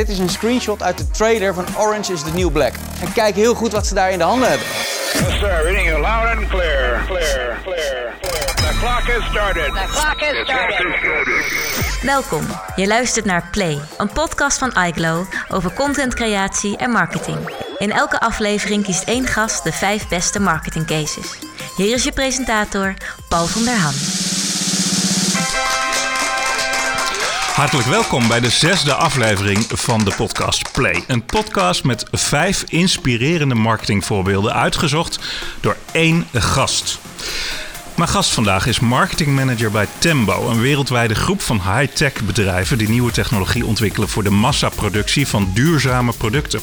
Dit is een screenshot uit de trailer van Orange is the New Black. En kijk heel goed wat ze daar in de handen hebben. Yes, sir. Reading you loud and clear. Clear, clear, clear. The clock has started. The clock has started. Welkom. Je luistert naar Play, een podcast van iGlow over contentcreatie en marketing. In elke aflevering kiest één gast de vijf beste marketing cases. Hier is je presentator, Paul van der Ham. Hartelijk welkom bij de zesde aflevering van de podcast Play. Een podcast met vijf inspirerende marketingvoorbeelden uitgezocht door één gast. Mijn gast vandaag is marketingmanager bij Tembo, een wereldwijde groep van high-tech bedrijven die nieuwe technologie ontwikkelen voor de massaproductie van duurzame producten.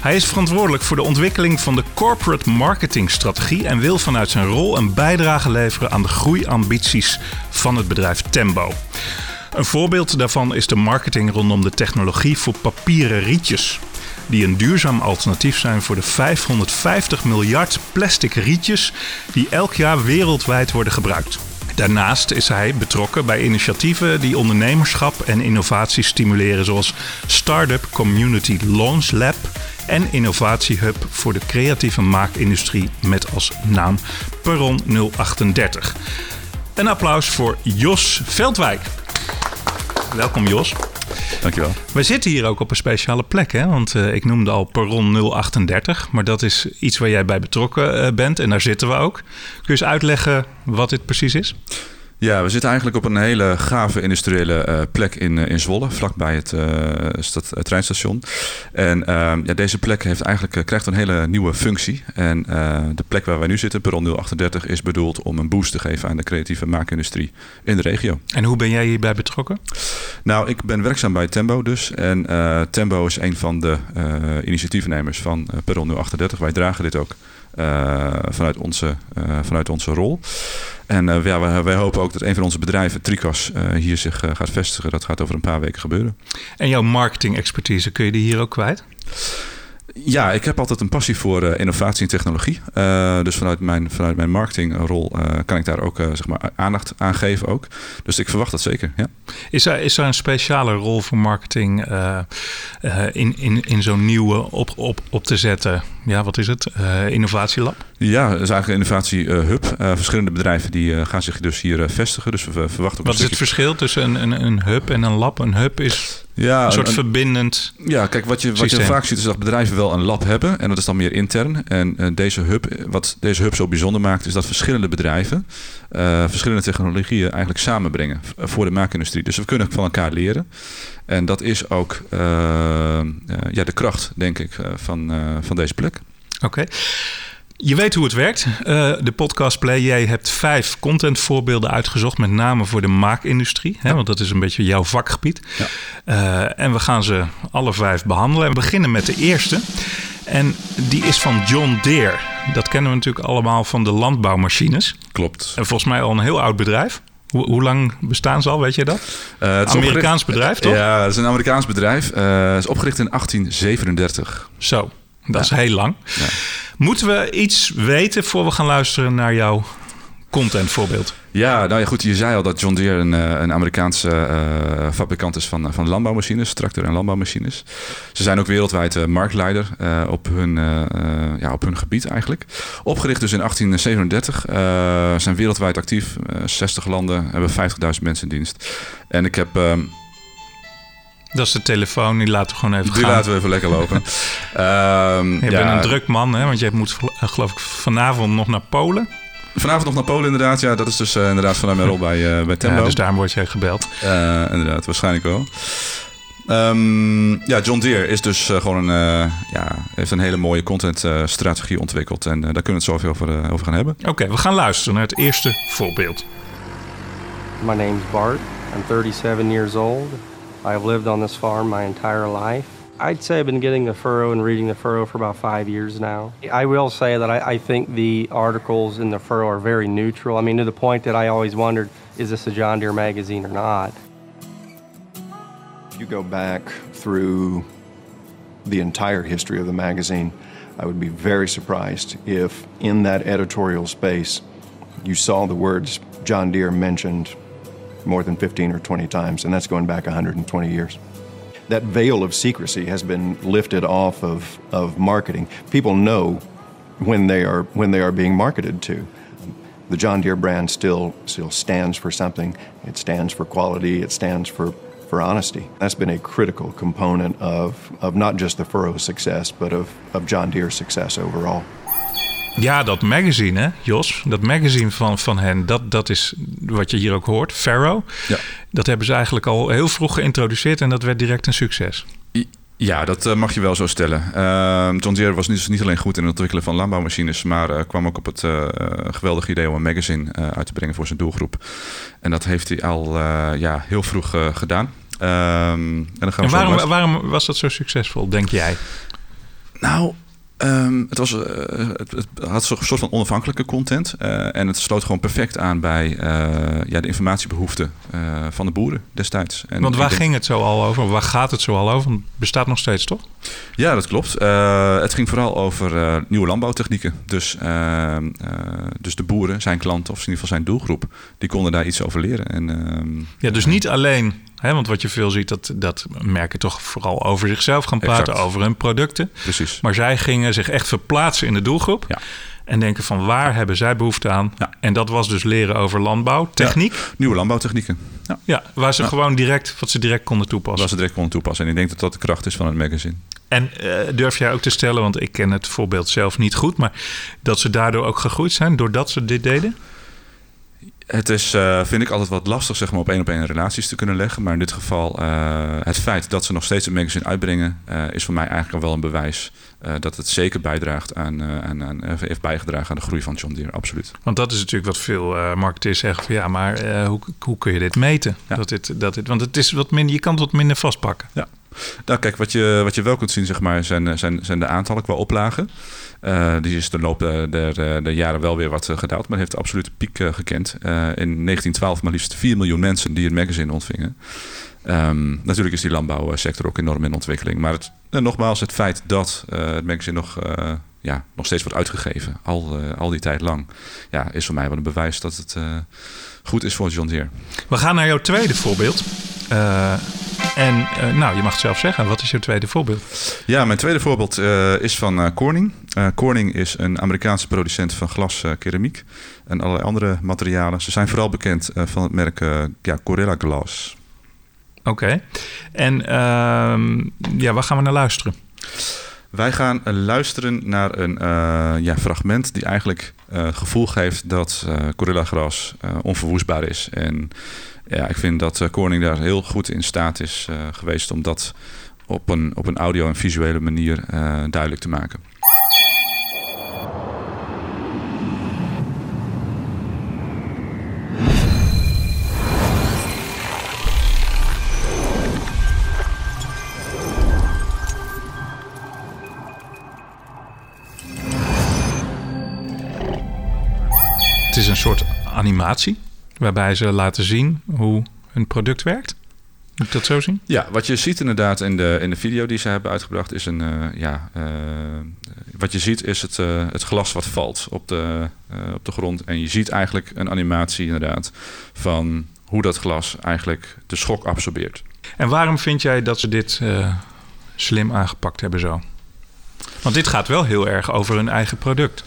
Hij is verantwoordelijk voor de ontwikkeling van de corporate marketingstrategie en wil vanuit zijn rol een bijdrage leveren aan de groeiambities van het bedrijf Tembo. Een voorbeeld daarvan is de marketing rondom de technologie voor papieren rietjes. Die een duurzaam alternatief zijn voor de 550 miljard plastic rietjes die elk jaar wereldwijd worden gebruikt. Daarnaast is hij betrokken bij initiatieven die ondernemerschap en innovatie stimuleren, zoals Startup Community Launch Lab en Innovatiehub voor de creatieve maakindustrie met als naam Perron 038. Een applaus voor Jos Veldwijk. Welkom Jos. Dankjewel. We zitten hier ook op een speciale plek, hè? want uh, ik noemde al Perron 038, maar dat is iets waar jij bij betrokken uh, bent en daar zitten we ook. Kun je eens uitleggen wat dit precies is? Ja, we zitten eigenlijk op een hele gave industriële uh, plek in, uh, in Zwolle, vlakbij het, uh, stad, het treinstation. En ehm, ja, deze plek heeft eigenlijk, krijgt een hele nieuwe functie. En de plek waar wij nu zitten, Perron 038, is bedoeld om een boost te geven aan de creatieve maakindustrie in de regio. En hoe ben jij hierbij betrokken? Nou, ik ben werkzaam bij Tembo dus. En Tembo is een van de initiatiefnemers van Perron 038. Wij dragen dit ook vanuit, onze, vanuit onze rol. En uh, ja, wij, wij, hopen ook dat een van onze bedrijven, Tricas, hier zich gaat vestigen. Dat gaat over een paar weken gebeuren. En jouw marketing expertise, kun je die hier ook kwijt? Ja, ik heb altijd een passie voor uh, innovatie en technologie. Uh, dus vanuit mijn, vanuit mijn marketingrol uh, kan ik daar ook zeg maar aandacht aan geven ook. Dus ik verwacht dat zeker, ja. Is er, is er een speciale rol voor marketing in, in, in zo'n nieuwe op, op, op te zetten? Ja, wat is het? innovatielab? Ja, dat is eigenlijk een innovatiehub. verschillende bedrijven die gaan zich dus hier vestigen. Dus we verwachten ook Wat is stukje... het verschil tussen een, een, een hub en een lab? Een hub is ja, een soort een, verbindend. Ja, kijk, wat je, wat je vaak ziet is dat bedrijven wel een lab hebben. En dat is dan meer intern. En uh, deze hub, wat deze hub zo bijzonder maakt, is dat verschillende bedrijven uh, verschillende technologieën eigenlijk samenbrengen voor de maakindustrie. Dus we kunnen van elkaar leren. En dat is ook uh, ja, de kracht, denk ik, van, van deze plek. Oké. Okay. Je weet hoe het werkt. Uh, de podcast Play. Jij hebt vijf contentvoorbeelden uitgezocht, met name voor de maakindustrie. Hè, want dat is een beetje jouw vakgebied. Ja. Uh, en we gaan ze alle vijf behandelen. En we beginnen met de eerste. En die is van John Deere. Dat kennen we natuurlijk allemaal van de landbouwmachines. Klopt. En volgens mij al een heel oud bedrijf. Hoe, hoe lang bestaan ze al, weet je dat? Uh, het is een Amerikaans bedrijf, toch? Ja, het is een Amerikaans bedrijf. Het is opgericht in 1837. Zo, dat ja. is heel lang. Ja. Moeten we iets weten voor we gaan luisteren naar jouw contentvoorbeeld? Ja, nou ja, goed. Je zei al dat John Deere een, een Amerikaanse uh, fabrikant is van, van landbouwmachines, tractor- en landbouwmachines. Ze zijn ook wereldwijd uh, marktleider uh, op, hun, ja, op hun gebied eigenlijk. Opgericht dus in 1837, zijn wereldwijd actief, 60 landen, hebben 50.000 mensen in dienst. En ik heb... Dat is de telefoon, die laten we gewoon even die gaan. Die laten we even lekker lopen. um, je ja. bent een druk man, hè? want je moet geloof ik vanavond nog naar Polen. Vanavond nog naar Polen inderdaad. Ja, dat is dus uh, inderdaad vanuit mijn rol bij, uh, bij Tembo. Ja, dus daarom word jij gebeld. Uh, inderdaad, waarschijnlijk wel. Um, ja, John Deere is dus gewoon een, ja, heeft een hele mooie contentstrategie ontwikkeld. En daar kunnen we het zo even over, over gaan hebben. Oké, okay, we gaan luisteren naar het eerste voorbeeld. My name's Bart. I'm 37 years old. I've lived on this farm my entire life. I'd say I've been getting the furrow and reading the furrow for about five years now. I will say that I, I, think the articles in the furrow are very neutral. I mean, to the point that I always wondered, is this a John Deere magazine or not? If you go back through the entire history of the magazine, I would be very surprised if in that editorial space you saw the words John Deere mentioned more than 15 or 20 times, and that's going back 120 years. That veil of secrecy has been lifted off of, of marketing. People know when they are when they are being marketed to. The John Deere brand still still stands for something. It stands for quality. It stands for for honesty. That's been a critical component of, of not just the furrow success, but of, of John Deere's success overall. Ja, dat magazine, hè, Jos? Dat magazine van, van hen, dat, dat is wat je hier ook hoort, Farrow. Ja. Dat hebben ze eigenlijk al heel vroeg geïntroduceerd en dat werd direct een succes. Ja, dat uh, mag je wel zo stellen. Uh, John Deere was niet, niet, alleen goed in het ontwikkelen van landbouwmachines, maar uh, kwam ook op het uh, geweldige idee om een magazine uit te brengen voor zijn doelgroep. En dat heeft hij al ja, heel vroeg gedaan. Ehm, en, dan gaan we en waarom, waarom was dat zo succesvol, denk jij? Nou, Um, het, was, uh, het, het, had een soort van onafhankelijke content. Uh, en het sloot gewoon perfect aan bij uh, ja, de informatiebehoeften van de boeren destijds. En Want waar ging het zo al over? Waar gaat het zo al over? Het bestaat nog steeds, toch? Ja, dat klopt. het ging vooral over nieuwe landbouwtechnieken. Dus, ehm, dus de boeren, zijn klanten, of in ieder geval zijn doelgroep, die konden daar iets over leren. En, ehm, ja, dus niet alleen want wat je veel ziet, dat, dat merken toch vooral over zichzelf gaan praten, over hun producten. Precies. Maar zij gingen zich echt verplaatsen in de doelgroep. Ja. En denken van waar hebben zij behoefte aan? Ja. En dat was dus leren over landbouw, techniek. Nieuwe landbouwtechnieken. Ja, ja waar ze gewoon direct, wat ze direct konden toepassen. Waar ze direct konden toepassen. En ik denk dat dat de kracht is van het magazine. En uh, durf jij ook te stellen, want ik ken het voorbeeld zelf niet goed, maar dat ze daardoor ook gegroeid zijn doordat ze dit deden? Het is, uh, vind ik, altijd wat lastig zeg maar, op één op één relaties te kunnen leggen. Maar in dit geval, uh, het feit dat ze nog steeds een magazine uitbrengen, uh, is voor mij eigenlijk al wel een bewijs dat het zeker bijdraagt aan, aan, aan, heeft bijgedragen aan de groei van John Deere. Absoluut. Want dat is natuurlijk wat veel marketeers zeggen: van ja, maar hoe, hoe kun je dit meten? Ja. Dat dit, dat dit, want het is wat minder, je kan het wat minder vastpakken. Ja. Nou, kijk, wat je, wat je wel kunt zien, zeg maar, zijn, zijn, zijn de aantallen qua oplagen. Uh, die is de loop der, de jaren wel weer wat eh, gedaald, maar heeft de absolute piek gekend. in 1912 maar liefst 4 miljoen mensen die het magazine ontvingen. Um, natuurlijk is die landbouwsector ook enorm in ontwikkeling. Maar het, nogmaals, het feit dat het magazine nog, ja, nog steeds wordt uitgegeven, al, al die tijd lang, ja, is voor mij wel een bewijs dat het goed is voor John Deere. We gaan naar jouw tweede voorbeeld. En uh, nou, je mag het zelf zeggen. Wat is je tweede voorbeeld? Ja, mijn tweede voorbeeld uh, is van uh, Corning. Corning is een Amerikaanse producent van glas, keramiek en allerlei andere materialen. Ze zijn vooral bekend van het merk ja, Corella Glass. Oké. Okay. En ehm, ja, waar gaan we naar luisteren? Wij gaan luisteren naar een ja, fragment die eigenlijk het gevoel geeft dat Corella Gras onverwoestbaar is. En ja, ik vind dat uh, Corning daar heel goed in staat is uh, geweest om dat op een, op een audio- en visuele manier uh, duidelijk te maken. Soort animatie waarbij ze laten zien hoe hun product werkt? Moet ik dat zo zien? Ja, wat je ziet inderdaad in de, in de video die ze hebben uitgebracht is een, uh, ja, uh, wat je ziet is het, uh, het glas wat valt op de, op de grond. En je ziet eigenlijk een animatie inderdaad van hoe dat glas eigenlijk de schok absorbeert. En waarom vind jij dat ze dit slim aangepakt hebben zo? Want dit gaat wel heel erg over hun eigen product.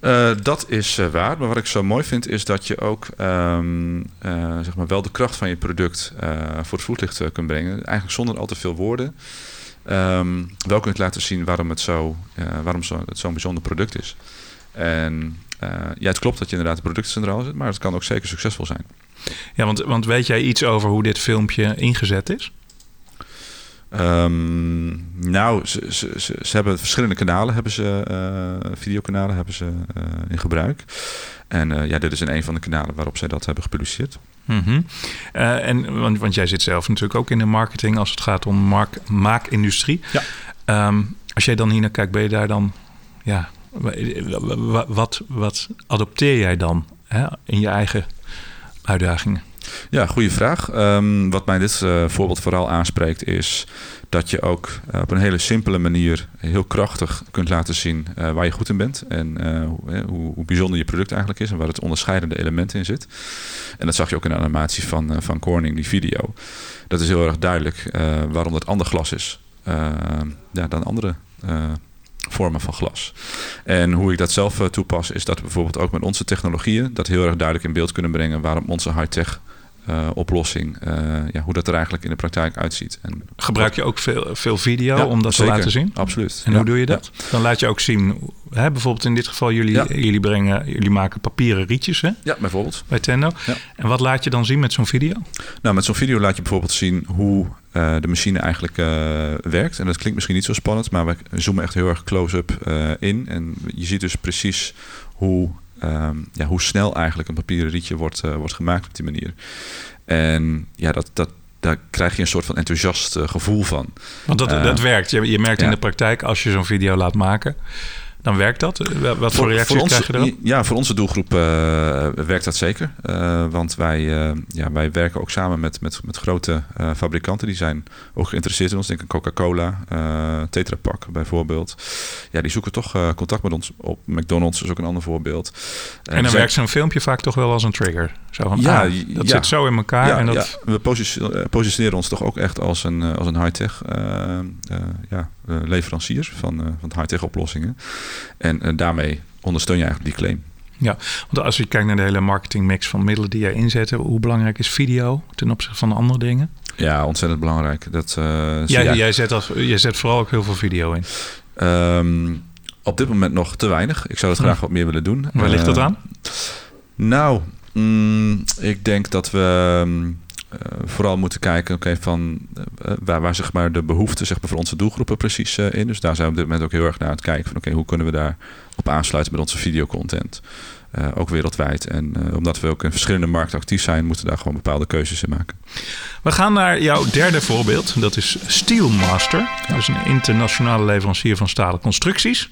Uh, dat is uh, waar. Maar wat ik zo mooi vind is dat je ook um, uh, zeg maar wel de kracht van je product voor het voetlicht kunt brengen. Eigenlijk zonder al te veel woorden. Um, wel kunt laten zien waarom het zo, waarom zo, het zo'n bijzonder product is. En ja, het klopt dat je inderdaad het product centraal zit, maar het kan ook zeker succesvol zijn. Ja, want, want weet jij iets over hoe dit filmpje ingezet is? Um, nou, ze, ze, ze, ze, hebben verschillende kanalen, hebben ze, uh, videokanalen hebben ze uh, in gebruik. En uh, ja, dit is in een van de kanalen waarop zij dat hebben gepubliceerd. Mm -hmm. en, want, want jij zit zelf natuurlijk ook in de marketing als het gaat om mark, maakindustrie. Ja. Um, als jij dan hier naar kijkt, ben je daar dan, ja, wat, wat adopteer jij dan hè, in je eigen uitdagingen? Ja, goede vraag. Um, wat mij dit uh, voorbeeld vooral aanspreekt is dat je ook uh, op een hele simpele manier heel krachtig kunt laten zien uh, waar je goed in bent en hoe, hoe, bijzonder je product eigenlijk is en waar het onderscheidende element in zit. En dat zag je ook in de animatie van, van Corning, die video. dat is heel erg duidelijk waarom dat ander glas is ja, dan andere vormen van glas. En hoe ik dat zelf toepas, is dat we bijvoorbeeld ook met onze technologieën dat heel erg duidelijk in beeld kunnen brengen waarom onze high-tech uh, oplossing. Uh, ja, hoe dat er eigenlijk in de praktijk uitziet. En Gebruik je ook veel, veel video om dat te laten zien? Absoluut. En hoe doe je dat? Dan laat je ook zien, hè, bijvoorbeeld in dit geval, jullie, jullie, brengen, jullie maken papieren rietjes. Hè? Ja, bijvoorbeeld. Bij Tendo. En wat laat je dan zien met zo'n video? Nou, met zo'n video laat je bijvoorbeeld zien hoe uh, de machine eigenlijk werkt. En dat klinkt misschien niet zo spannend, maar we zoomen echt heel erg close-up in. En je ziet dus precies hoe Ehm, ja, hoe snel eigenlijk een papieren rietje wordt, uh, wordt gemaakt op die manier. En ja, dat, dat, daar krijg je een soort van enthousiast uh, gevoel van. Want dat, dat ehm, werkt. Je, je merkt in de praktijk, als je zo'n video laat maken, dan werkt dat? Wat voor, reacties voor krijg je erop? Ja, voor onze doelgroep uh, werkt dat zeker. Uh, want wij, ja, wij werken ook samen met, met, met grote fabrikanten. Die zijn ook geïnteresseerd in ons. Denk aan Coca-Cola, Tetra Pak bijvoorbeeld. Ja, die zoeken toch contact met ons op. McDonald's is ook een ander voorbeeld. en dan werkt zo'n filmpje vaak toch wel als een trigger? Zo van, ja, ah, dat zit zo in elkaar. Ja, en dat... ja. we positioneren ons toch ook echt als een, als een high-tech ja, leverancier van, van high-tech oplossingen. En, en daarmee ondersteun je eigenlijk die claim. Ja, want als je kijkt naar de hele marketingmix van middelen die jij inzet, hoe belangrijk is video ten opzichte van andere dingen? Ja, ontzettend belangrijk. Dat, uh, jij, jij, zet als, jij zet vooral ook heel veel video in. Um, op dit moment nog te weinig. Ik zou het graag wat meer willen doen. Waar ligt dat uh, aan? Nou, mm, ik denk dat we um, uh, vooral moeten kijken okay, van uh, waar, waar zeg maar, de behoeften zeg maar, voor onze doelgroepen precies uh, in. Dus daar zijn we op dit moment ook heel erg naar aan het kijken van oké, okay, hoe kunnen we daar op aansluiten met onze videocontent. ook wereldwijd. En omdat we ook in verschillende markten actief zijn, moeten we daar gewoon bepaalde keuzes in maken. We gaan naar jouw derde voorbeeld. Dat is Steelmaster. Dat is een internationale leverancier van stalen constructies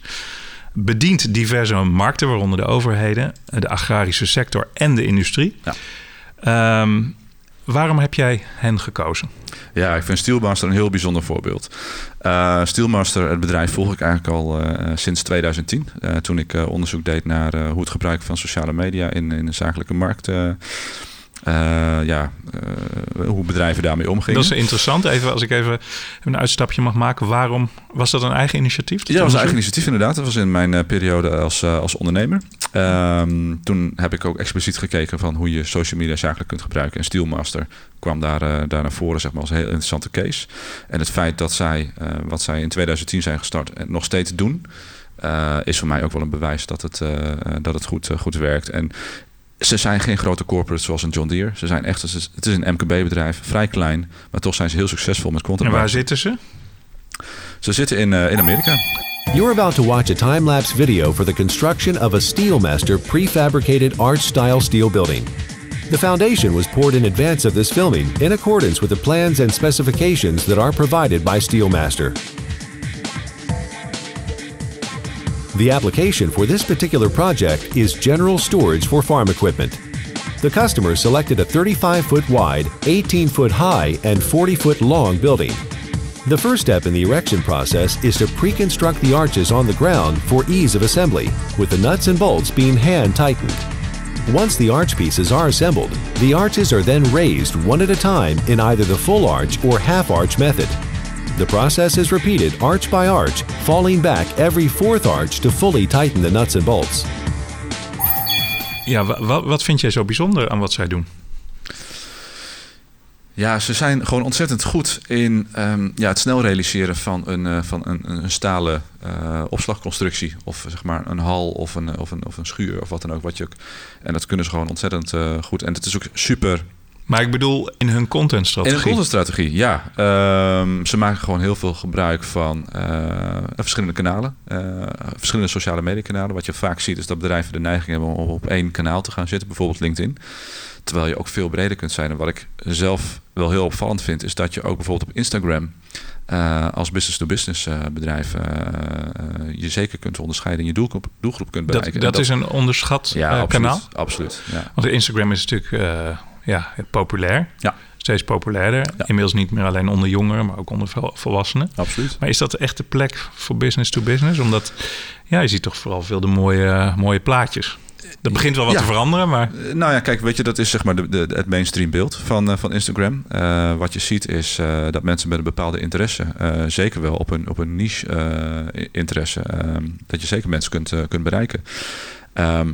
bedient diverse markten, waaronder de overheden, de agrarische sector en de industrie. Ja. Um, Waarom heb jij hen gekozen? Ja, ik vind Steelmaster een heel bijzonder voorbeeld. Uh, Steelmaster, het bedrijf, volg ik eigenlijk al uh, sinds 2010. Uh, toen ik onderzoek deed naar hoe het gebruik van sociale media in, in de zakelijke markt uh, ja, uh, hoe bedrijven daarmee omgingen. Dat is interessant. Even als ik even een uitstapje mag maken. Waarom was dat een eigen initiatief? Ja, dat was een eigen initiatief inderdaad. Dat was in mijn uh, periode als, als ondernemer. Um, toen heb ik ook expliciet gekeken van hoe je social media zakelijk kunt gebruiken. En Steelmaster kwam daar, daar naar voren zeg maar, als een heel interessante case. En het feit dat zij, wat zij in 2010 zijn gestart en nog steeds doen... Uh, is voor mij ook wel een bewijs dat het, uh, dat het goed, uh, goed werkt. En ze zijn geen grote corporates zoals een John Deere. Ze zijn echt, het is een MKB-bedrijf, vrij klein, maar toch zijn ze heel succesvol met content. En waar zitten ze? Ze zitten in, uh, in Amerika. You're about to watch a time-lapse video for the construction of a Steelmaster prefabricated arch-style steel building. The foundation was poured in advance of this filming in accordance with the plans and specifications that are provided by Steelmaster. The application for this particular project is general storage for farm equipment. The customer selected a 35 foot wide, 18 foot high, and 40 foot long building. The first step in the erection process is to pre-construct the arches on the ground for ease of assembly, with the nuts and bolts being hand tightened. Once the arch pieces are assembled, the arches are then raised one at a time in either the full arch or half arch method. The process is repeated arch by arch, falling back every fourth arch to fully tighten the nuts and bolts. Ja, wat, wat vind jij zo bijzonder aan wat zij doen? Ja, ze zijn gewoon ontzettend goed in um, ja, het snel realiseren van een, uh, van een, een stalen uh, opslagconstructie. Of zeg maar een hal of een, of, een, of een schuur of wat dan ook. Wat je ook en dat kunnen ze gewoon ontzettend uh, goed. En het is ook super maar ik bedoel in hun contentstrategie. In hun contentstrategie, ja. Um, ze maken gewoon heel veel gebruik van uh, verschillende kanalen. Uh, verschillende sociale media kanalen. Wat je vaak ziet is dat bedrijven de neiging hebben om op één kanaal te gaan zitten. Bijvoorbeeld LinkedIn. Terwijl je ook veel breder kunt zijn. En wat ik zelf wel heel opvallend vind... is dat je ook bijvoorbeeld op Instagram... Uh, als business-to-business -business, bedrijf je zeker kunt onderscheiden en je doelgroep, doelgroep kunt bereiken. Dat, dat, dat is een onderschat ja, absoluut, kanaal? absoluut. Ja. Want Instagram is natuurlijk ja, populair. Ja. Steeds populairder. Inmiddels niet meer alleen onder jongeren, maar ook onder volwassenen. Absoluut. Maar is dat echt de plek voor business to business? Omdat ja, je ziet toch vooral veel de mooie, mooie plaatjes. Dat begint wel wat Ja. te veranderen, maar Eh, Nou ja, kijk, weet je, dat is zeg maar de, de, het mainstream beeld van, eh, van Instagram. Eh, wat je ziet is dat mensen met een bepaalde interesse, zeker wel op een, op een niche interesse, ehm, dat je zeker mensen kunt, kunt bereiken. Ehm,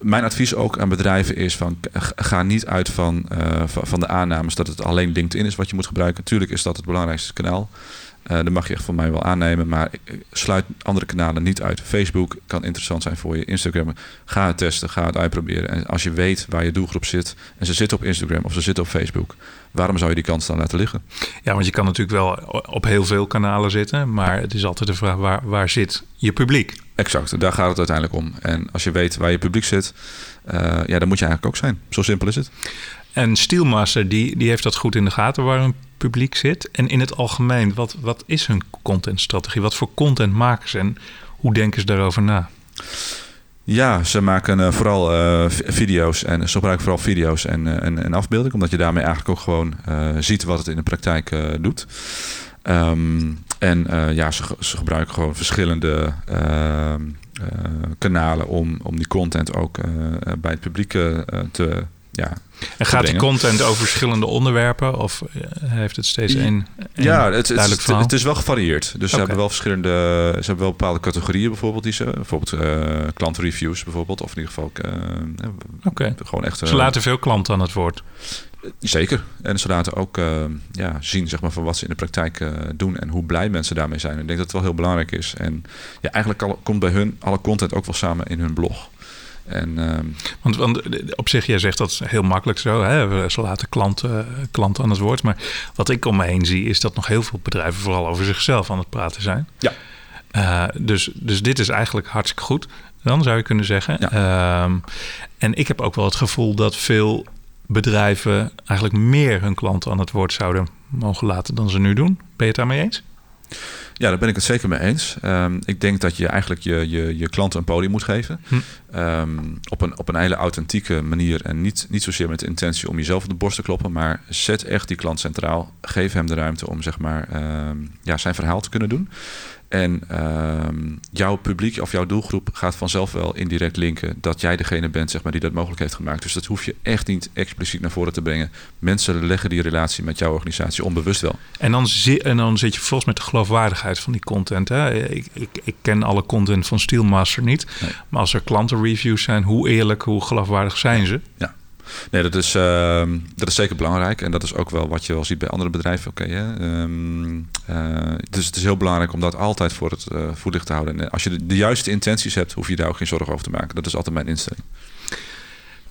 mijn advies ook aan bedrijven is van ga niet uit van, eh, van de aannames dat het alleen LinkedIn is wat je moet gebruiken. Natuurlijk is dat het belangrijkste kanaal. Eh dat mag je echt van mij wel aannemen, maar ik- ik sluit andere kanalen niet uit. Facebook kan interessant zijn voor je. Instagram, ga het testen, ga het uitproberen. En als je weet waar je doelgroep zit en ze zitten op Instagram of ze zitten op Facebook, waarom zou je die kans dan laten liggen? ja, want je kan natuurlijk wel op heel veel kanalen zitten, maar het is altijd de vraag waar, waar zit je publiek? Exact, daar gaat het uiteindelijk om. En als je weet waar je publiek zit, eh, ja, dan moet je eigenlijk ook zijn. Zo simpel is het. En Steelmaster, die, die heeft dat goed in de gaten waar hun publiek zit. En in het algemeen, wat, wat is hun contentstrategie? Wat voor content maken ze en hoe denken ze daarover na? Ja, ze maken eh, vooral eh, vi- video's en ze gebruiken vooral video's en, eh, en, en omdat je daarmee eigenlijk ook gewoon ziet wat het in de praktijk doet. Ehm, en ja, ze, ze gebruiken gewoon verschillende ehm, eh, kanalen om, om die content ook bij het publiek te. Ja, En gaat die content over verschillende onderwerpen of eh, heeft het steeds één, Ja, het, het, duidelijk het, verhaal? het is wel gevarieerd. Dus ze hebben wel verschillende, ze hebben wel bepaalde categorieën bijvoorbeeld die ze, bijvoorbeeld eh klantreviews bijvoorbeeld, of in ieder geval eh, gewoon echt. Ze laten veel klanten aan het woord. Zeker. En ze laten ook ja, zien zeg maar, van wat ze in de praktijk doen en hoe blij mensen daarmee zijn. Ik denk dat het wel heel belangrijk is. En ja, eigenlijk komt bij hun alle content ook wel samen in hun blog. En ehm, Want, want op zich, jij zegt dat heel makkelijk zo. Hè? Ze laten klanten, klanten aan het woord. Maar wat ik om me heen zie, is dat nog heel veel bedrijven vooral over zichzelf aan het praten zijn. Ja. Eh, dus, dus dit is eigenlijk hartstikke goed. Dan zou je kunnen zeggen. Ehm, en ik heb ook wel het gevoel dat veel bedrijven eigenlijk meer hun klanten aan het woord zouden mogen laten dan ze nu doen. Ben je het daarmee eens? Ja, daar ben ik het zeker mee eens. Ehm, ik denk dat je eigenlijk je, je, je klanten een podium moet geven. Hm. Ehm, op, een, op een hele authentieke manier. En niet, niet zozeer met de intentie om jezelf op de borst te kloppen. Maar zet echt die klant centraal. Geef hem de ruimte om zeg maar, ehm, ja, zijn verhaal te kunnen doen. En ehm, jouw publiek of jouw doelgroep gaat vanzelf wel indirect linken dat jij degene bent zeg maar, die dat mogelijk heeft gemaakt. Dus dat hoef je echt niet expliciet naar voren te brengen. Mensen leggen die relatie met jouw organisatie onbewust wel. En dan, zi- en dan zit je vervolgens met de geloofwaardigheid van die content. Hè? Ik, ik, ik ken alle content van Steelmaster niet. Maar als er klantenreviews zijn, hoe eerlijk, hoe geloofwaardig zijn ze? Ja. Nee, dat is, ehm, dat is zeker belangrijk. En dat is ook wel wat je wel ziet bij andere bedrijven. Oké? Ehm, eh, dus het is heel belangrijk om dat altijd voor het eh, voetlicht te houden. En als je de, de juiste intenties hebt, hoef je daar ook geen zorgen over te maken. Dat is altijd mijn instelling.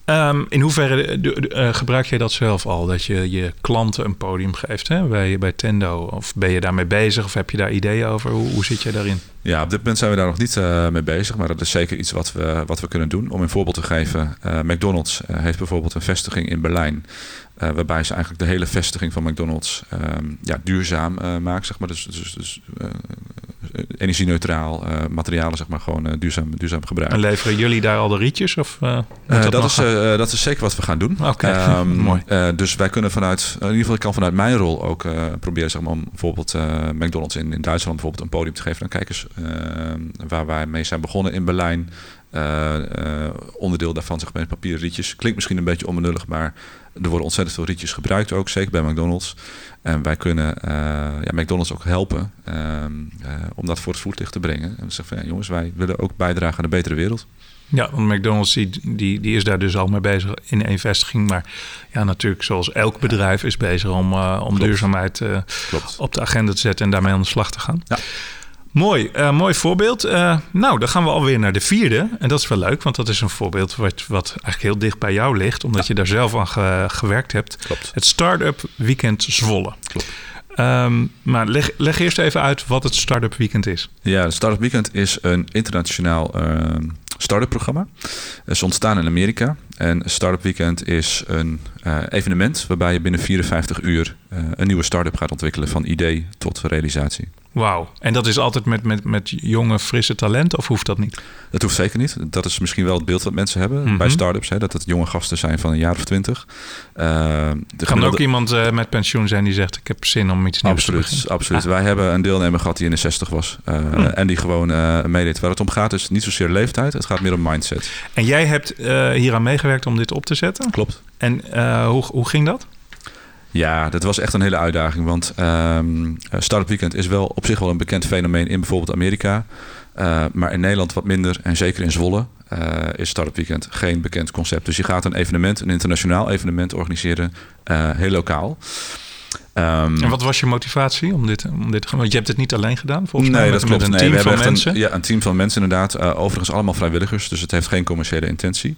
Ehm, in hoeverre eh, gebruik jij dat zelf al? Dat je je klanten een podium geeft hè? Bij, bij Tendo? Of ben je daarmee bezig? Of heb je daar ideeën over? Hoe, hoe zit jij daarin? Ja, op dit moment zijn we daar nog niet eh, mee bezig. Maar dat is zeker iets wat we, wat we kunnen doen. Om een voorbeeld te geven. eh, McDonald's heeft bijvoorbeeld een vestiging in Berlijn. Eh, waarbij ze eigenlijk de hele vestiging van McDonald's ehm, ja, duurzaam eh maken. Zeg maar. Dus, dus, dus eh, energieneutraal materialen zeg maar, gewoon duurzaam, duurzaam gebruiken. En leveren jullie daar al de rietjes? Of, dat, nog is, dat is zeker wat we gaan doen. Oké, Ehm, mooi. dus wij kunnen vanuit, in ieder geval ik kan vanuit mijn rol ook proberen zeg maar, om bijvoorbeeld McDonald's in, in Duitsland bijvoorbeeld een podium te geven aan kijkers. ehm, waar wij mee zijn begonnen in Berlijn. Eh, eh, onderdeel daarvan zeg maar papieren rietjes. Klinkt misschien een beetje onbenullig, maar er worden ontzettend veel rietjes gebruikt ook, zeker bij McDonald's. En wij kunnen eh, ja, McDonald's ook helpen ehm, eh, om dat voor het voetlicht te brengen. En we zeggen van ja, jongens, wij willen ook bijdragen aan een betere wereld. Ja, want McDonald's die, die, die is daar dus al mee bezig in één vestiging. Maar ja, natuurlijk, zoals elk bedrijf is bezig om, om duurzaamheid op de agenda te zetten en daarmee aan de slag te gaan. Ja. Mooi, eh, mooi voorbeeld. Eh, nou, dan gaan we alweer naar de vierde. En dat is wel leuk, want dat is een voorbeeld wat, wat eigenlijk heel dicht bij jou ligt, omdat je daar zelf aan ge- gewerkt hebt. Klopt. Het Startup Weekend Zwolle. Klopt. Ehm, maar leg, leg eerst even uit wat het Startup Weekend is. Ja, de Startup Weekend is een internationaal uh, start-up programma. Het is ontstaan in Amerika. En Startup Weekend is een uh, evenement waarbij je binnen 54 uur uh, een nieuwe start-up gaat ontwikkelen van idee tot realisatie. Wauw. En dat is altijd met, met, met jonge, frisse talenten of hoeft dat niet? Dat hoeft zeker niet. Dat is misschien wel het beeld wat mensen hebben Mhm. bij start-ups. Hè, dat het jonge gasten zijn van een jaar of twintig. Uh, Er kan ook iemand met pensioen zijn die zegt... ik heb zin om iets nieuws absoluut, te doen. Absoluut. Ah. Wij hebben een deelnemer gehad die in de 60 was. Hmm. En die gewoon meedeed. Waar het om gaat is niet zozeer leeftijd. Het gaat meer om mindset. En jij hebt uh, hieraan meegewerkt om dit op te zetten? Klopt. En hoe, hoe ging dat? Ja, dat was echt een hele uitdaging. Want um, Startup Weekend is wel op zich wel een bekend fenomeen in bijvoorbeeld Amerika. Uh, maar in Nederland wat minder. En zeker in Zwolle uh, is Startup Weekend geen bekend concept. Dus je gaat een evenement, een internationaal evenement organiseren, uh, heel lokaal. Um, en wat was je motivatie om dit, om dit te gaan? Want je hebt het niet alleen gedaan, volgens nee, mij. dat klopt. Met een nee, team we hebben van mensen. Een, ja, een team van mensen inderdaad. Uh, overigens allemaal vrijwilligers, dus het heeft geen commerciële intentie.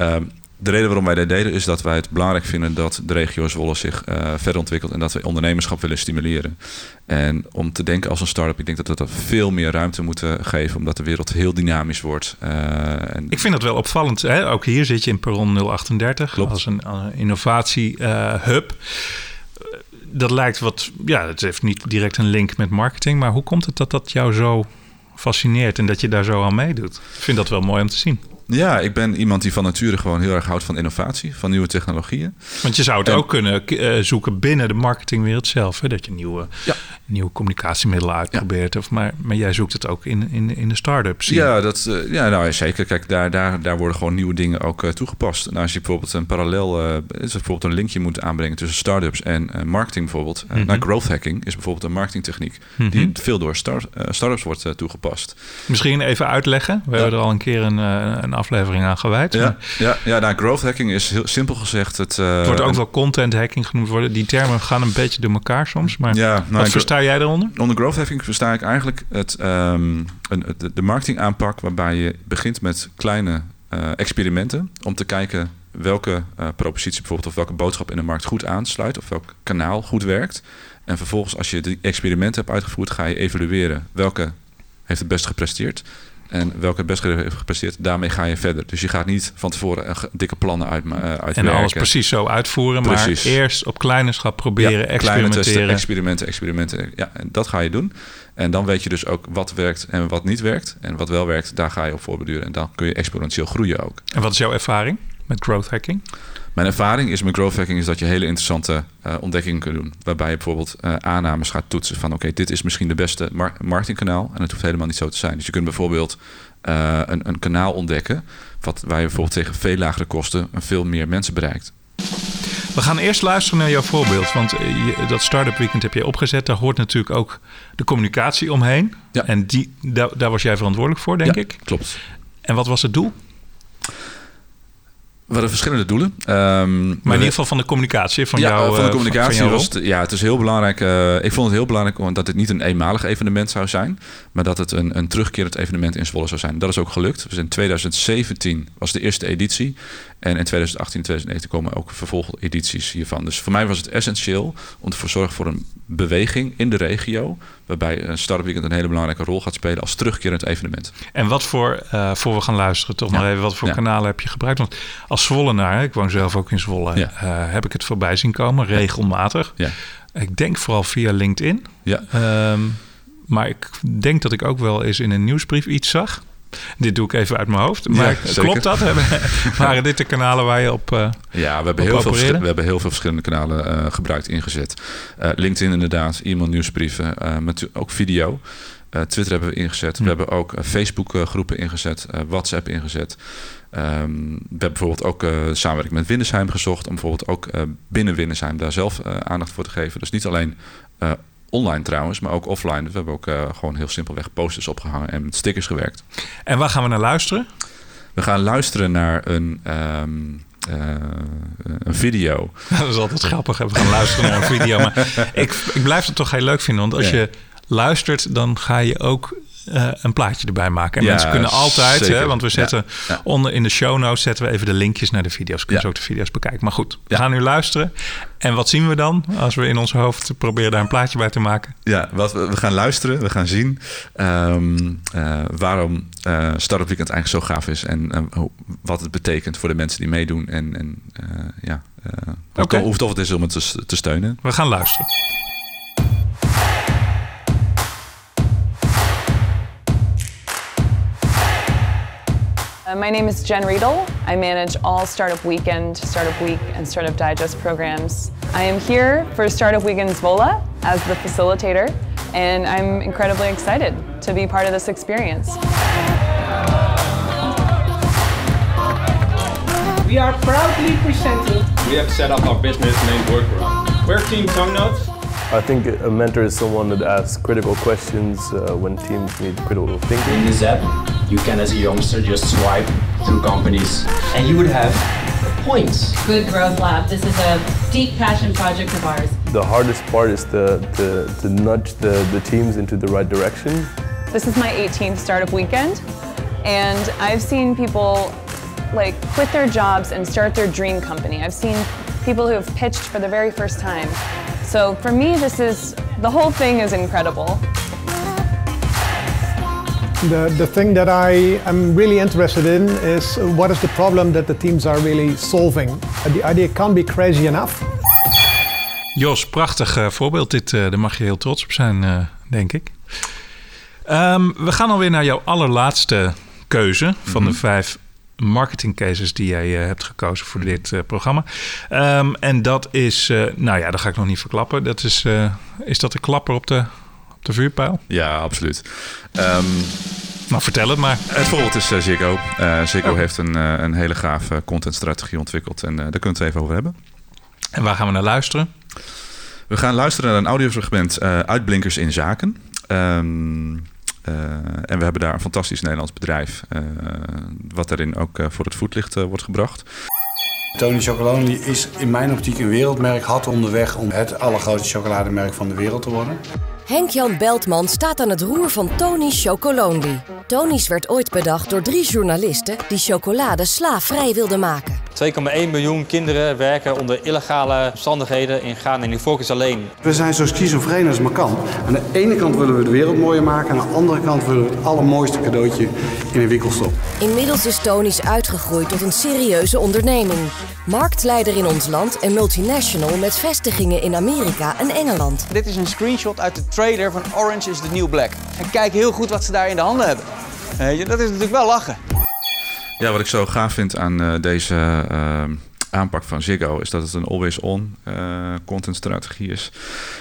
Um, de reden waarom wij dit deden is dat wij het belangrijk vinden dat de regio Zwolle zich uh, verder ontwikkelt en dat we ondernemerschap willen stimuleren. En om te denken als een start-up, ik denk dat we dat veel meer ruimte moeten geven, omdat de wereld heel dynamisch wordt. Uh, en ik vind dat wel opvallend. Hè? Ook hier zit je in Perron 038 Klopt. als een uh, innovatie-hub. Dat lijkt wat, ja, het heeft niet direct een link met marketing, maar hoe komt het dat dat jou zo fascineert en dat je daar zo aan meedoet? Ik vind dat wel mooi om te zien. Ja, ik ben iemand die van nature gewoon heel erg houdt van innovatie, van nieuwe technologieën. Want je zou het en, ook kunnen uh, zoeken binnen de marketingwereld zelf. Hè? Dat je nieuwe, ja. nieuwe communicatiemiddelen uitprobeert. Ja. Of maar, maar jij zoekt het ook in, in, in de start-ups. Ja, dat, uh, ja nou, zeker. Kijk, daar, daar, daar worden gewoon nieuwe dingen ook uh, toegepast. En als je bijvoorbeeld een parallel, is bijvoorbeeld een linkje moet aanbrengen tussen start-ups en marketing bijvoorbeeld. Mhm. Nou, growth hacking is bijvoorbeeld een marketingtechniek Mhm. die veel door start, start-ups wordt toegepast. Misschien even uitleggen. We hebben er al een keer een, een aflevering aan gewijd. Ja, ja, ja nou, growth hacking is heel simpel gezegd het... Uh, het wordt ook wel content hacking genoemd worden. Die termen gaan een beetje door elkaar soms. Maar ja, nou, wat versta jij daaronder? Onder growth hacking versta ik eigenlijk het, um, een, de, de marketing aanpak... waarbij je begint met kleine uh, experimenten... om te kijken welke uh, propositie bijvoorbeeld... of welke boodschap in de markt goed aansluit... of welk kanaal goed werkt. En vervolgens als je die experimenten hebt uitgevoerd... ga je evalueren welke heeft het best gepresteerd... En welke het best heeft gepresteerd, daarmee ga je verder. Dus je gaat niet van tevoren dikke plannen uit, uh, uitwerken. En alles precies zo uitvoeren, precies. maar eerst op kleine schap proberen, ja, experimenteren. Testen, experimenten, experimenten. Ja, en dat ga je doen. En dan weet je dus ook wat werkt en wat niet werkt. En wat wel werkt, daar ga je op voorbeduren. En dan kun je exponentieel groeien ook. En wat is jouw ervaring met growth hacking? Mijn ervaring is met growth hacking is dat je hele interessante uh, ontdekkingen kunt doen. Waarbij je bijvoorbeeld uh, aannames gaat toetsen van... oké, okay, dit is misschien de beste mar marketingkanaal. En het hoeft helemaal niet zo te zijn. Dus je kunt bijvoorbeeld uh, een, een kanaal ontdekken... Wat, waar je bijvoorbeeld tegen veel lagere kosten... veel meer mensen bereikt. We gaan eerst luisteren naar jouw voorbeeld. Want je, dat Startup Weekend heb je opgezet. Daar hoort natuurlijk ook de communicatie omheen. Ja. En die, daar, daar was jij verantwoordelijk voor, denk ja, ik. klopt. En wat was het doel? We hadden verschillende doelen. Um, maar in ieder geval van de communicatie van ja, jou. van de communicatie van, van was het, ja, het is heel belangrijk. Uh, ik vond het heel belangrijk dat het niet een eenmalig evenement zou zijn, maar dat het een, een terugkerend evenement in Zwolle zou zijn. Dat is ook gelukt. Dus in 2017 was de eerste editie. En in 2018 en 2019 komen ook vervolgedities hiervan. Dus voor mij was het essentieel om ervoor te zorgen voor een beweging in de regio. Waarbij een Startup Weekend een hele belangrijke rol gaat spelen als terugkerend evenement. En wat voor, uh, voor we gaan luisteren, toch ja. nog even, wat voor ja. kanalen heb je gebruikt? Want als Zwollenaar, ik woon zelf ook in Zwolle, ja. uh, heb ik het voorbij zien komen, regelmatig. Ik denk vooral via LinkedIn. Ja. Um, maar ik denk dat ik ook wel eens in een nieuwsbrief iets zag. Dit doe ik even uit mijn hoofd. Maar ja, klopt dat? Waren dit de kanalen waar je op. Uh, ja, we hebben, heel veel, we hebben heel veel verschillende kanalen uh, gebruikt, ingezet. Uh, LinkedIn inderdaad, e-mail, nieuwsbrieven, met ook video. Twitter hebben we ingezet. Hm. We hebben ook Facebook groepen ingezet, WhatsApp ingezet. Um, we hebben bijvoorbeeld ook uh, samenwerking met Windersheim gezocht... om bijvoorbeeld ook uh, binnen Windersheim daar zelf uh, aandacht voor te geven. Dus niet alleen online trouwens, maar ook offline. We hebben ook gewoon heel simpelweg posters opgehangen en met stickers gewerkt. En waar gaan we naar luisteren? We gaan luisteren naar een... Um, uh, een video. Dat is altijd grappig. We gaan luisteren naar een video. Maar ik, ik blijf het toch heel leuk vinden. Want als ja. je luistert, dan ga je ook uh, een plaatje erbij maken. En ja, mensen kunnen altijd, hè, want we zetten ja, ja. onder in de show notes zetten we even de linkjes naar de video's. Kunnen ze ook de video's bekijken. Maar goed, we gaan nu luisteren. En wat zien we dan als we in ons hoofd proberen daar een plaatje bij te maken? Ja, wat we, gaan luisteren, we gaan zien um, uh, waarom uh, Startup Weekend eigenlijk zo gaaf is en wat het betekent voor de mensen die meedoen en, en ja, hoe, okay. hoe tof het is om het te, te steunen. We gaan luisteren. Uh, my name is Jen Riedel. I manage all Startup Weekend, Startup Week, and Startup Digest programs. I am here for Startup Weekend Zwolle as the facilitator, and I'm incredibly excited to be part of this experience. We are proudly presenting. We have set up our business named Workroom. We're Team Tongue Notes. I think a mentor is someone that asks critical questions uh, when teams need critical thinking. In this app, you can, as a youngster, just swipe through companies and you would have points. Good Growth Lab. This is a deep passion project of ours. The hardest part is to, to, to nudge the, the teams into the right direction. This is my 18th startup weekend, and I've seen people like quit their jobs and start their dream company. I've seen people who have pitched for the very first time. So for me, this is the whole thing is incredible. The, the thing that I am really interested in is what is the problem that the teams are really solving. The idea can't be crazy enough. Jos, prachtig uh, voorbeeld dit. Uh, daar mag je heel trots op zijn, uh, denk ik. Um, we gaan alweer naar jouw allerlaatste keuze van mm -hmm. de vijf marketing cases die jij uh, hebt gekozen voor dit uh, programma. Um, en dat is, uh, nou ja, dat ga ik nog niet verklappen. Dat is, is dat de klapper op de, op de vuurpijl? Ja, absoluut. Um, nou, vertel het maar. Het voorbeeld is Ziggo. Ziggo oh. heeft een, een hele gave contentstrategie ontwikkeld. En daar kunnen we het even over hebben. En waar gaan we naar luisteren? We gaan luisteren naar een audiofragment Uitblinkers in Zaken. Um, uh, en we hebben daar een fantastisch Nederlands bedrijf, uh, wat daarin ook uh, voor het voetlicht wordt gebracht. Tony Chocolonely is in mijn optiek een wereldmerk, had onderweg om het allergrootste chocolademerk van de wereld te worden. Henk-Jan Beltman staat aan het roer van Tony's Chocolonely. Tony's werd ooit bedacht door drie journalisten die chocolade slaafvrij wilden maken. 2,1 miljoen kinderen werken onder illegale omstandigheden in Ghana en focus alleen. We zijn zo schizofreen als maar kan. Aan de ene kant willen we de wereld mooier maken, aan de andere kant willen we het allermooiste cadeautje in een winkelstop. Inmiddels is Tony's uitgegroeid tot een serieuze onderneming. Marktleider in ons land en multinational met vestigingen in Amerika en Engeland. Dit is een screenshot uit de trailer van Orange is the New Black. En kijk heel goed wat ze daar in de handen hebben. Dat is natuurlijk wel lachen. Ja, wat ik zo gaaf vind aan uh, deze uh, aanpak van Ziggo is dat het een always-on uh, contentstrategie is.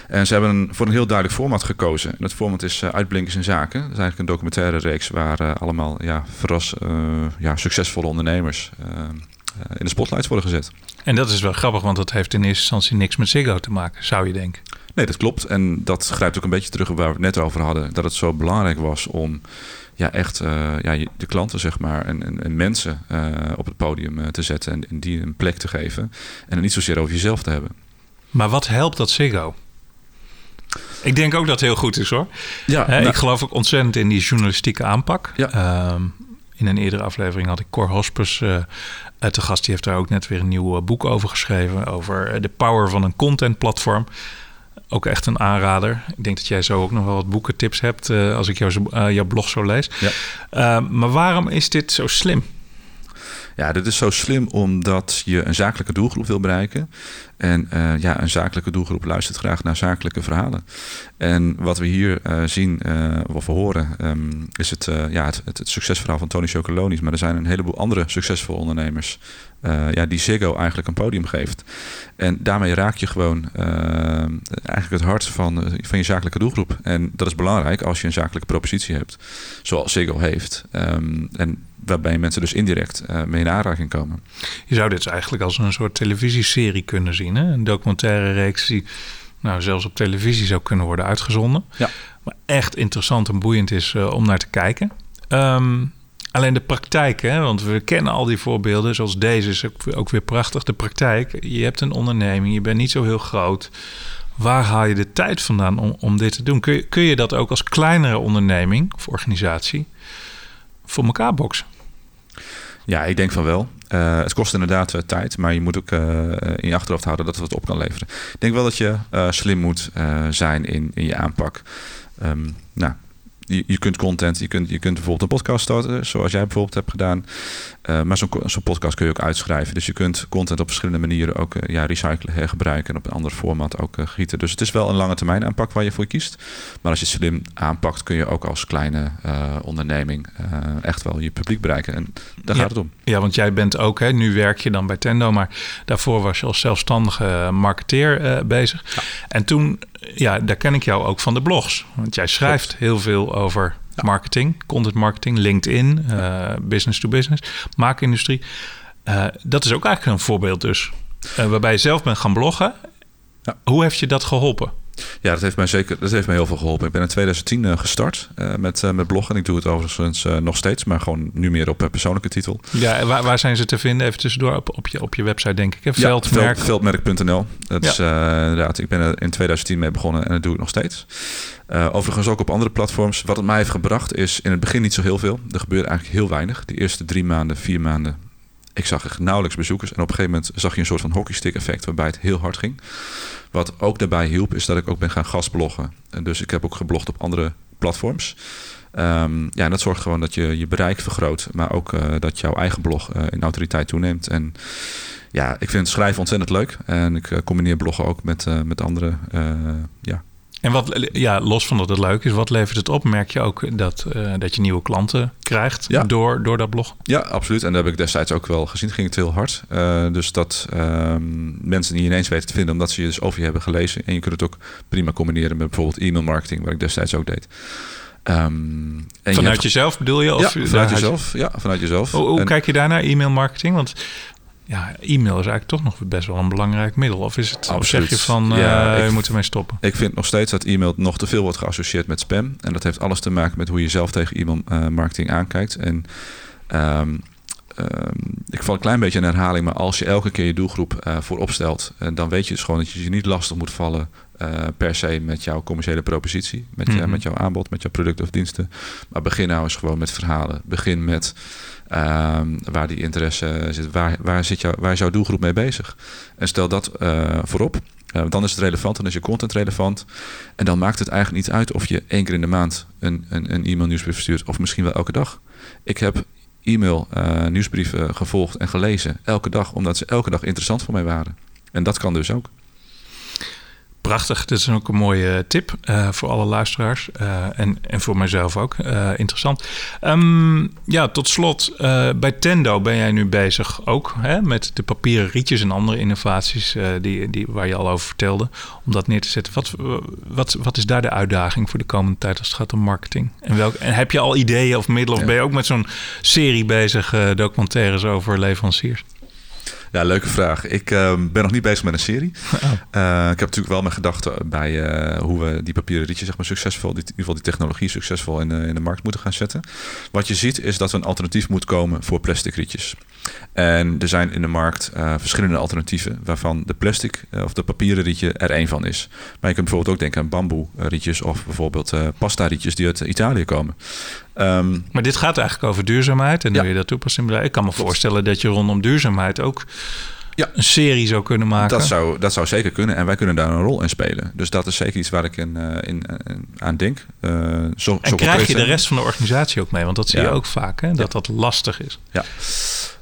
En ze hebben een, voor een heel duidelijk format gekozen. En dat format is Uitblinkers in Zaken. Dat is eigenlijk een documentaire reeks waar allemaal ja, verras, ja, succesvolle ondernemers in de spotlights worden gezet. En dat is wel grappig, want dat heeft in eerste instantie niks met Ziggo te maken, zou je denken. Nee, dat klopt. En dat grijpt ook een beetje terug op waar we het net over hadden. Dat het zo belangrijk was om ja, echt uh, ja, de klanten zeg maar, en, en, en mensen uh, op het podium uh, te zetten en, en, die een plek te geven. En het niet zozeer over jezelf te hebben. Maar wat helpt dat Ziggo? Ik denk ook dat het heel goed is hoor. Ja, nou, ik geloof ook ontzettend in die journalistieke aanpak. Ja. Um, in een eerdere aflevering had ik Cor Hospers te gast. Die heeft daar ook net weer een nieuw boek over geschreven. Over de power van een contentplatform ook echt een aanrader. Ik denk dat jij zo ook nog wel wat boekentips hebt uh, als ik jouw, uh, jouw blog zo lees. Ja. Uh, maar waarom is dit zo slim? Ja, dit is zo slim omdat je een zakelijke doelgroep wil bereiken. En uh, ja, een zakelijke doelgroep luistert graag naar zakelijke verhalen. En wat we hier uh, zien uh, of horen, um, is het, ja, het, het, het, succesverhaal van Tony Chocolonis. Maar er zijn een heleboel andere succesvolle ondernemers ja, die Ziggo eigenlijk een podium geeft. En daarmee raak je gewoon eigenlijk het hart van, van je zakelijke doelgroep. En dat is belangrijk als je een zakelijke propositie hebt, zoals Ziggo heeft. Um, en waarbij mensen dus indirect mee in aanraking komen. Je zou dit eigenlijk als een soort televisieserie kunnen zien. Hè? Een documentaire reeks die nou, zelfs op televisie zou kunnen worden uitgezonden. Ja. Maar echt interessant en boeiend is uh, om naar te kijken. Um, alleen de praktijk, hè, want we kennen al die voorbeelden, zoals deze is ook, ook weer prachtig. De praktijk, je hebt een onderneming, je bent niet zo heel groot. Waar haal je de tijd vandaan om, om dit te doen? Kun je, kun je dat ook als kleinere onderneming of organisatie voor elkaar boksen? Ja, ik denk van wel. Uh, het kost inderdaad uh, tijd, maar je moet ook uh, in je achterhoofd houden dat het wat op kan leveren. Ik denk wel dat je slim moet zijn in, in je aanpak. Um, nou, je, je kunt content, je kunt, je kunt bijvoorbeeld een podcast starten, zoals jij bijvoorbeeld hebt gedaan. Uh, maar zo'n zo'n podcast kun je ook uitschrijven. Dus je kunt content op verschillende manieren ook uh, ja, recyclen, hergebruiken en op een ander format ook uh, gieten. Dus het is wel een lange termijn aanpak waar je voor kiest. Maar als je slim aanpakt, kun je ook als kleine onderneming echt wel je publiek bereiken. En daar ja, gaat het om. Ja, want jij bent ook, hè, nu werk je dan bij Tendo, maar daarvoor was je als zelfstandige marketeer bezig. Ja. En toen, ja, daar ken ik jou ook van de blogs. Want jij schrijft Klopt. heel veel over marketing, content marketing, LinkedIn, uh, business to business, maakindustrie. Uh, dat is ook eigenlijk een voorbeeld dus. Uh, waarbij je zelf bent gaan bloggen. Ja. Hoe heeft je dat geholpen? Ja, dat heeft mij zeker dat heeft mij heel veel geholpen. Ik ben in 2010 uh, gestart uh, met, uh, met bloggen. Ik doe het overigens nog steeds, maar gewoon nu meer op persoonlijke titel. Ja, waar, waar zijn ze te vinden? Even tussendoor op, op, je, op je website, denk ik. Hè? Veldmerk. Ja, veldmerk.nl. Dat ja. is inderdaad, ik ben er in 2010 mee begonnen en dat doe ik nog steeds. overigens ook op andere platforms. Wat het mij heeft gebracht is in het begin niet zo heel veel. Er gebeurde eigenlijk heel weinig. De eerste drie maanden, vier maanden ik zag echt nauwelijks bezoekers. En op een gegeven moment zag je een soort van hockeystick effect waarbij het heel hard ging. Wat ook daarbij hielp, is dat ik ook ben gaan gastbloggen. En dus ik heb ook geblogd op andere platforms. Um, ja, en dat zorgt gewoon dat je je bereik vergroot, maar ook uh, dat jouw eigen blog uh, in autoriteit toeneemt. En ja, ik vind schrijven ontzettend leuk. En ik uh, combineer bloggen ook met, met andere ja, en wat, ja, los van dat het leuk is, wat levert het op? Merk je ook dat, uh, dat je nieuwe klanten krijgt ja. door, door dat blog? Ja, absoluut. En dat heb ik destijds ook wel gezien. Ging het heel hard. Uh, dus dat um, mensen die ineens weten te vinden, omdat ze je dus over je hebben gelezen. En je kunt het ook prima combineren met bijvoorbeeld e-mail marketing, wat ik destijds ook deed. Um, vanuit jezelf bedoel je? Of ja, vanuit jezelf. Ja, vanuit jezelf. Hoe, hoe en... kijk je daarnaar, e-mail marketing? Want ja, e-mail is eigenlijk toch nog best wel een belangrijk middel. Of is het, of zeg je van, ja, uh, je moet ermee stoppen? Ik vind nog steeds dat e-mail nog te veel wordt geassocieerd met spam. En dat heeft alles te maken met hoe je zelf tegen e-mail uh, marketing aankijkt. En um, um, ik val een klein beetje in herhaling, maar als je elke keer je doelgroep uh, voorop stelt, dan weet je dus gewoon dat je je niet lastig moet vallen per se met jouw commerciële propositie, met, mm -hmm. je, met jouw aanbod, met jouw producten of diensten. Maar begin nou eens gewoon met verhalen. Begin met Um, waar die interesse zit. Waar, waar, zit jou, waar is jouw doelgroep mee bezig? En stel dat uh, voorop. Uh, dan is het relevant, dan is je content relevant. En dan maakt het eigenlijk niet uit of je één keer in de maand een, een, een e-mail nieuwsbrief verstuurt. Of misschien wel elke dag. Ik heb e-mail uh, nieuwsbrieven gevolgd en gelezen. Elke dag, omdat ze elke dag interessant voor mij waren. En dat kan dus ook. Prachtig, dit is ook een mooie tip uh, voor alle luisteraars uh, en, en voor mijzelf ook. Uh, interessant. Um, ja, tot slot, bij Tendo ben jij nu bezig ook hè, met de papieren rietjes en andere innovaties die, die, waar je al over vertelde, om dat neer te zetten. Wat, wat, wat is daar de uitdaging voor de komende tijd als het gaat om marketing? En, welk, en heb je al ideeën of middelen, of ben je ook met zo'n serie bezig, documentaires over leveranciers? Ja, leuke vraag. Ik uh, ben nog niet bezig met een serie. Oh. Uh, ik heb natuurlijk wel mijn gedachten bij uh, hoe we die papieren rietjes zeg maar, succesvol, die, in ieder geval die technologie succesvol in, in de markt moeten gaan zetten. Wat je ziet is dat er een alternatief moet komen voor plastic rietjes. En er zijn in de markt verschillende alternatieven waarvan de plastic of de papieren rietje er één van is. Maar je kunt bijvoorbeeld ook denken aan bamboe rietjes of bijvoorbeeld pasta rietjes die uit Italië komen. Um, maar dit gaat eigenlijk over duurzaamheid en ja. hoe je dat toepast in bedrijf. Ik kan me voorstellen dat je rondom duurzaamheid ook ja. een serie zou kunnen maken. Dat zou, dat zou zeker kunnen en wij kunnen daar een rol in spelen. Dus dat is zeker iets waar ik in, uh, in, in, aan denk. Uh, zo, en zo krijg je de rest van de organisatie ook mee? Want dat zie ja. je ook vaak, hè? dat ja. dat lastig is. Ja.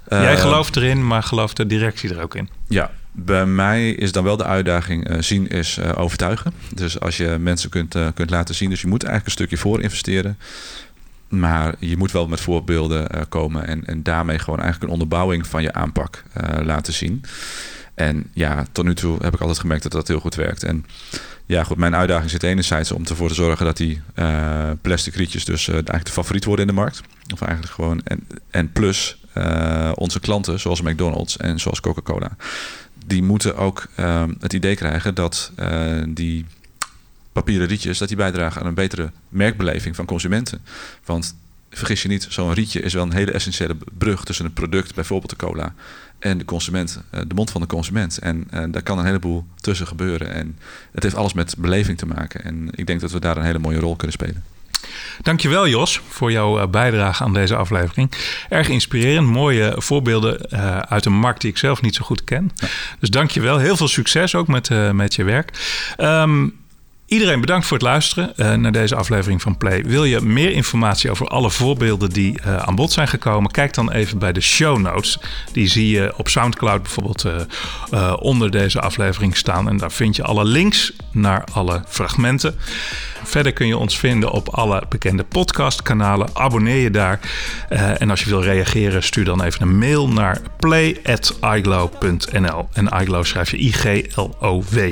Jij uh, gelooft erin, maar gelooft de directie er ook in? Ja, bij mij is dan wel de uitdaging uh, zien is uh, overtuigen. Dus als je mensen kunt, uh, kunt laten zien, dus je moet eigenlijk een stukje voor investeren. Maar je moet wel met voorbeelden uh, komen en, en daarmee gewoon eigenlijk een onderbouwing van je aanpak uh, laten zien. En ja, tot nu toe heb ik altijd gemerkt dat dat heel goed werkt. En ja, goed, mijn uitdaging zit enerzijds om ervoor te zorgen dat die uh, plastic rietjes dus eigenlijk de favoriet worden in de markt. Of eigenlijk gewoon, en, en plus onze klanten zoals McDonald's en zoals Coca-Cola. Die moeten ook het idee krijgen dat die papieren rietjes, dat die bijdragen aan een betere merkbeleving van consumenten. Want vergis je niet, zo'n rietje is wel een hele essentiële brug tussen een product, bijvoorbeeld de cola, en de consument, eh, de mond van de consument. En uh, daar kan een heleboel tussen gebeuren. En het heeft alles met beleving te maken. En ik denk dat we daar een hele mooie rol kunnen spelen. Dankjewel Jos voor jouw eh, bijdrage aan deze aflevering. Erg inspirerend, mooie voorbeelden uit een markt die ik zelf niet zo goed ken. Ja. Dus dankjewel, heel veel succes ook met, met je werk. Um, Iedereen bedankt voor het luisteren uh, naar deze aflevering van Play. Wil je meer informatie over alle voorbeelden die uh, aan bod zijn gekomen? Kijk dan even bij de show notes. Die zie je op SoundCloud bijvoorbeeld uh, onder deze aflevering staan. En daar vind je alle links naar alle fragmenten. Verder kun je ons vinden op alle bekende podcastkanalen. Abonneer je daar. en als je wil reageren, stuur dan even een mail naar play.iglow.nl. En iglow schrijf je I-G-L-O-W.